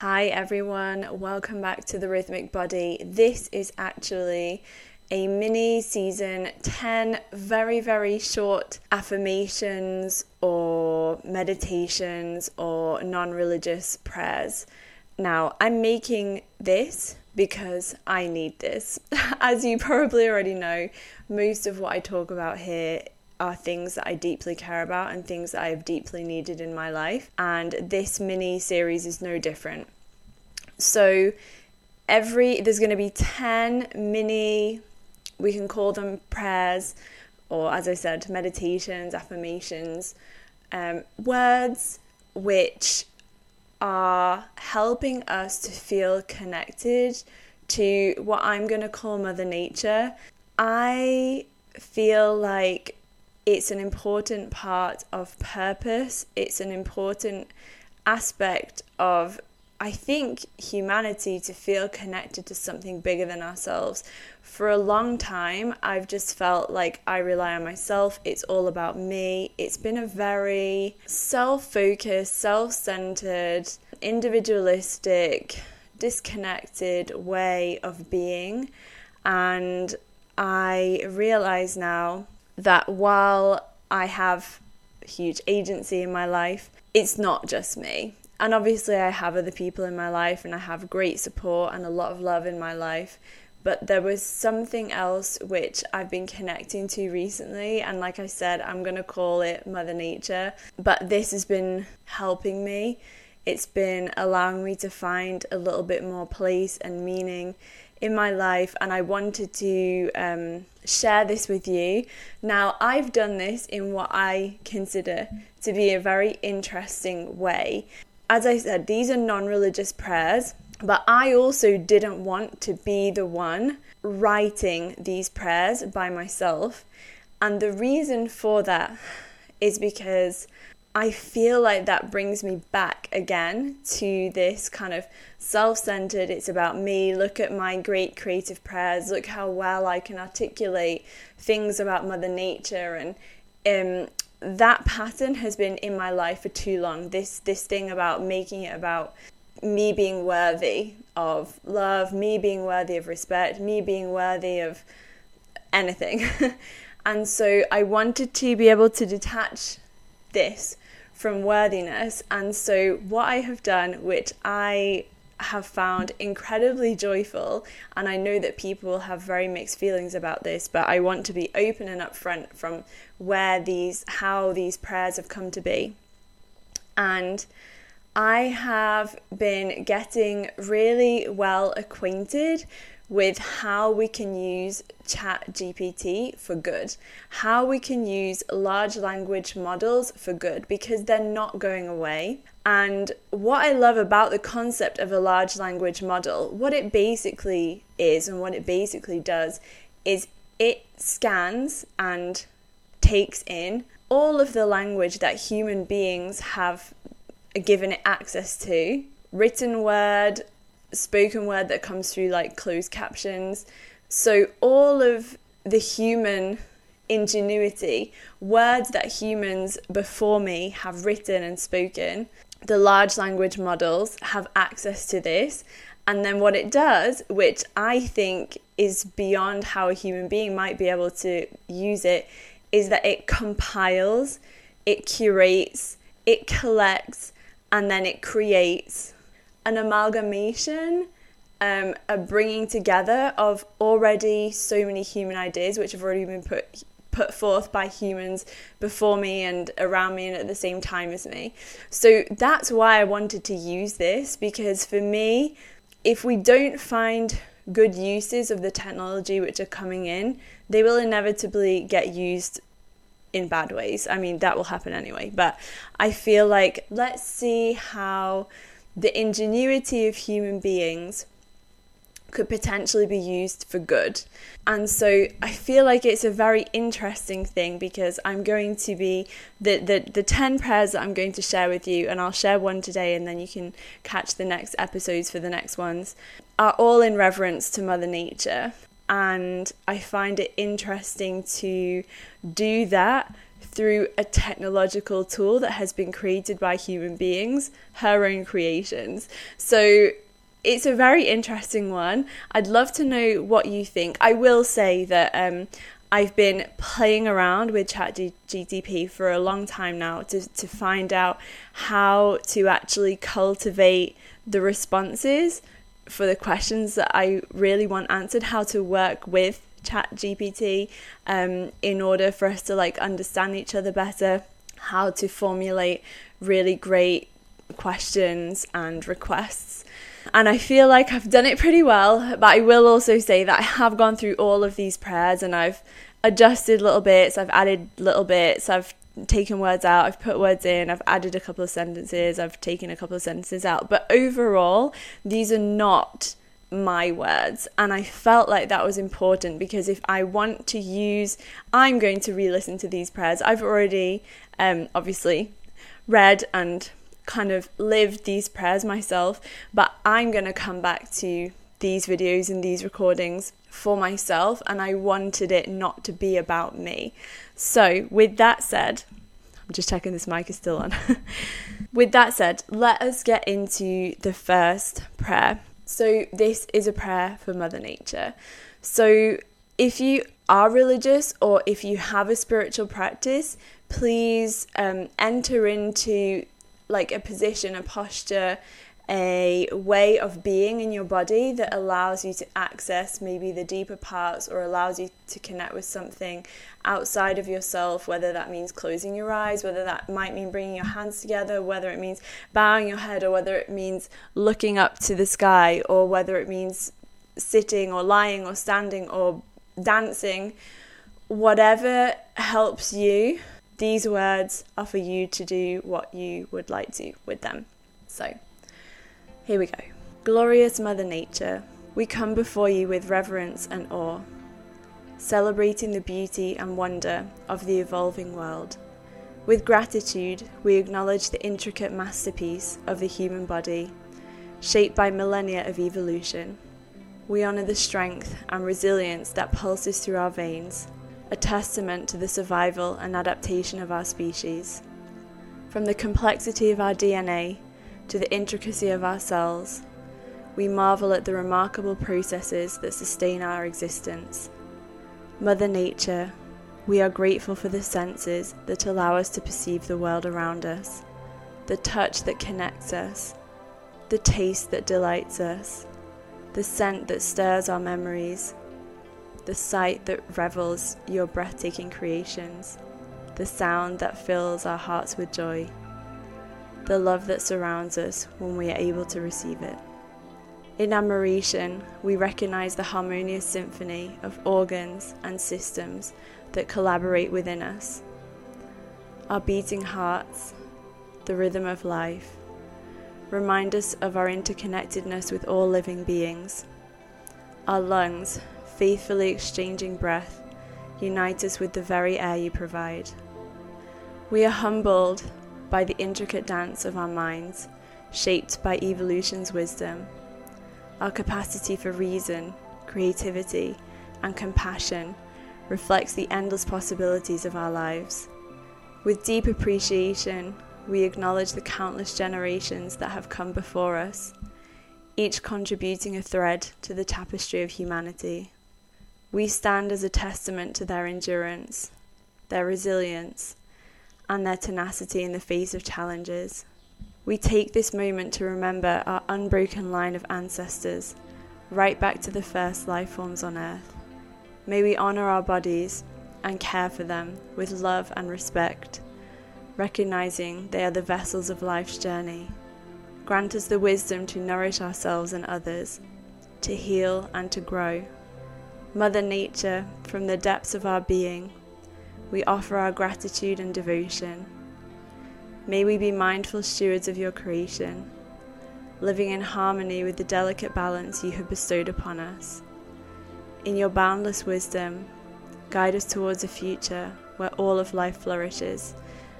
Hi everyone, welcome back to the Rhythmic Body. This is actually a mini season 10 very, very short affirmations or meditations or non religious prayers. Now, I'm making this because I need this. As you probably already know, most of what I talk about here are things that I deeply care about and things that I have deeply needed in my life. And this mini series is no different. So, every there's going to be 10 mini, we can call them prayers, or as I said, meditations, affirmations, um, words which are helping us to feel connected to what I'm going to call Mother Nature. I feel like it's an important part of purpose, it's an important aspect of, I think, humanity to feel connected to something bigger than ourselves. For a long time, I've just felt like I rely on myself, it's all about me. It's been a very self focused, self centered, individualistic, disconnected way of being. And I realize now that while I have huge agency in my life, it's not just me. And obviously, I have other people in my life and I have great support and a lot of love in my life. But there was something else which I've been connecting to recently. And like I said, I'm going to call it Mother Nature. But this has been helping me. It's been allowing me to find a little bit more place and meaning in my life, and I wanted to um, share this with you. Now, I've done this in what I consider to be a very interesting way. As I said, these are non religious prayers, but I also didn't want to be the one writing these prayers by myself. And the reason for that is because I feel like that brings me back again to this kind of self centered, it's about me. Look at my great creative prayers. Look how well I can articulate things about Mother Nature. And um, that pattern has been in my life for too long. This, this thing about making it about me being worthy of love, me being worthy of respect, me being worthy of anything. and so I wanted to be able to detach this from worthiness. And so, what I have done, which I have found incredibly joyful, and I know that people have very mixed feelings about this, but I want to be open and upfront from where these, how these prayers have come to be. And I have been getting really well acquainted with how we can use ChatGPT for good how we can use large language models for good because they're not going away. And what i love about the concept of a large language model what it basically is and what it basically does is it scans and takes in all of the language that human beings have given it access to written word spoken word that comes through like closed captions. So all of the human ingenuity, words that humans before me have written and spoken, the large language models have access to this. And then what it does, which I think is beyond how a human being might be able to use it, is that it compiles, it curates, it collects, and then it creates an amalgamation, um, a bringing together of already so many human ideas which have already been put put forth by humans before me and around me and at the same time as me. So that's why I wanted to use this because for me, if we don't find good uses of the technology which are coming in, they will inevitably get used in bad ways. I mean, that will happen anyway, but I feel like let's see how the ingenuity of human beings could potentially be used for good. And so I feel like it's a very interesting thing because I'm going to be the, the, the 10 prayers that I'm going to share with you, and I'll share one today and then you can catch the next episodes for the next ones, are all in reverence to Mother Nature. And I find it interesting to do that through a technological tool that has been created by human beings, her own creations. So it's a very interesting one. I'd love to know what you think. I will say that um, I've been playing around with ChatGPT for a long time now to, to find out how to actually cultivate the responses for the questions that I really want answered, how to work with ChatGPT um, in order for us to like understand each other better, how to formulate really great questions and requests. And I feel like I've done it pretty well, but I will also say that I have gone through all of these prayers and I've adjusted little bits, I've added little bits, I've taken words out, I've put words in, I've added a couple of sentences, I've taken a couple of sentences out. But overall, these are not my words. And I felt like that was important because if I want to use I'm going to re-listen to these prayers. I've already um, obviously read and kind of lived these prayers myself but I'm going to come back to these videos and these recordings for myself and I wanted it not to be about me. So with that said I'm just checking this mic is still on. With that said let us get into the first prayer so, this is a prayer for Mother Nature. So, if you are religious or if you have a spiritual practice, please um, enter into like a position, a posture, a way of being in your body that allows you to access maybe the deeper parts or allows you to connect with something outside of yourself, whether that means closing your eyes, whether that might mean bringing your hands together, whether it means bowing your head, or whether it means looking up to the sky, or whether it means sitting or lying or standing or dancing. Whatever helps you, these words are for you to do what you would like to with them. So, here we go. Glorious Mother Nature, we come before you with reverence and awe, celebrating the beauty and wonder of the evolving world. With gratitude, we acknowledge the intricate masterpiece of the human body, shaped by millennia of evolution. We honour the strength and resilience that pulses through our veins, a testament to the survival and adaptation of our species. From the complexity of our DNA to the intricacy of our cells, we marvel at the remarkable processes that sustain our existence. Mother Nature, we are grateful for the senses that allow us to perceive the world around us, the touch that connects us, the taste that delights us, the scent that stirs our memories, the sight that revels your breathtaking creations, the sound that fills our hearts with joy the love that surrounds us when we are able to receive it. In admiration, we recognize the harmonious symphony of organs and systems that collaborate within us. Our beating hearts, the rhythm of life, remind us of our interconnectedness with all living beings. Our lungs, faithfully exchanging breath, unite us with the very air you provide. We are humbled by the intricate dance of our minds, shaped by evolution's wisdom. Our capacity for reason, creativity, and compassion reflects the endless possibilities of our lives. With deep appreciation, we acknowledge the countless generations that have come before us, each contributing a thread to the tapestry of humanity. We stand as a testament to their endurance, their resilience, and their tenacity in the face of challenges. We take this moment to remember our unbroken line of ancestors, right back to the first life forms on earth. May we honour our bodies and care for them with love and respect, recognizing they are the vessels of life's journey. Grant us the wisdom to nourish ourselves and others, to heal and to grow. Mother Nature, from the depths of our being, we offer our gratitude and devotion. May we be mindful stewards of your creation, living in harmony with the delicate balance you have bestowed upon us. In your boundless wisdom, guide us towards a future where all of life flourishes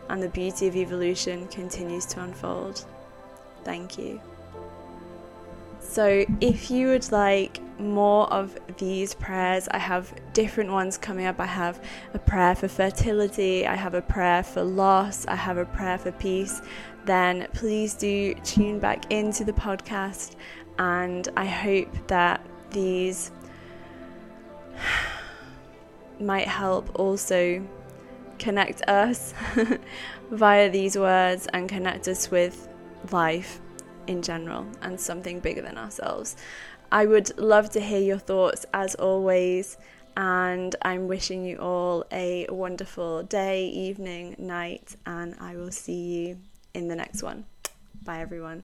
and the beauty of evolution continues to unfold. Thank you. So, if you would like more of these prayers, I have different ones coming up. I have a prayer for fertility, I have a prayer for loss, I have a prayer for peace. Then please do tune back into the podcast, and I hope that these might help also connect us via these words and connect us with life in general and something bigger than ourselves. I would love to hear your thoughts as always, and I'm wishing you all a wonderful day, evening, night, and I will see you in the next one. Bye, everyone.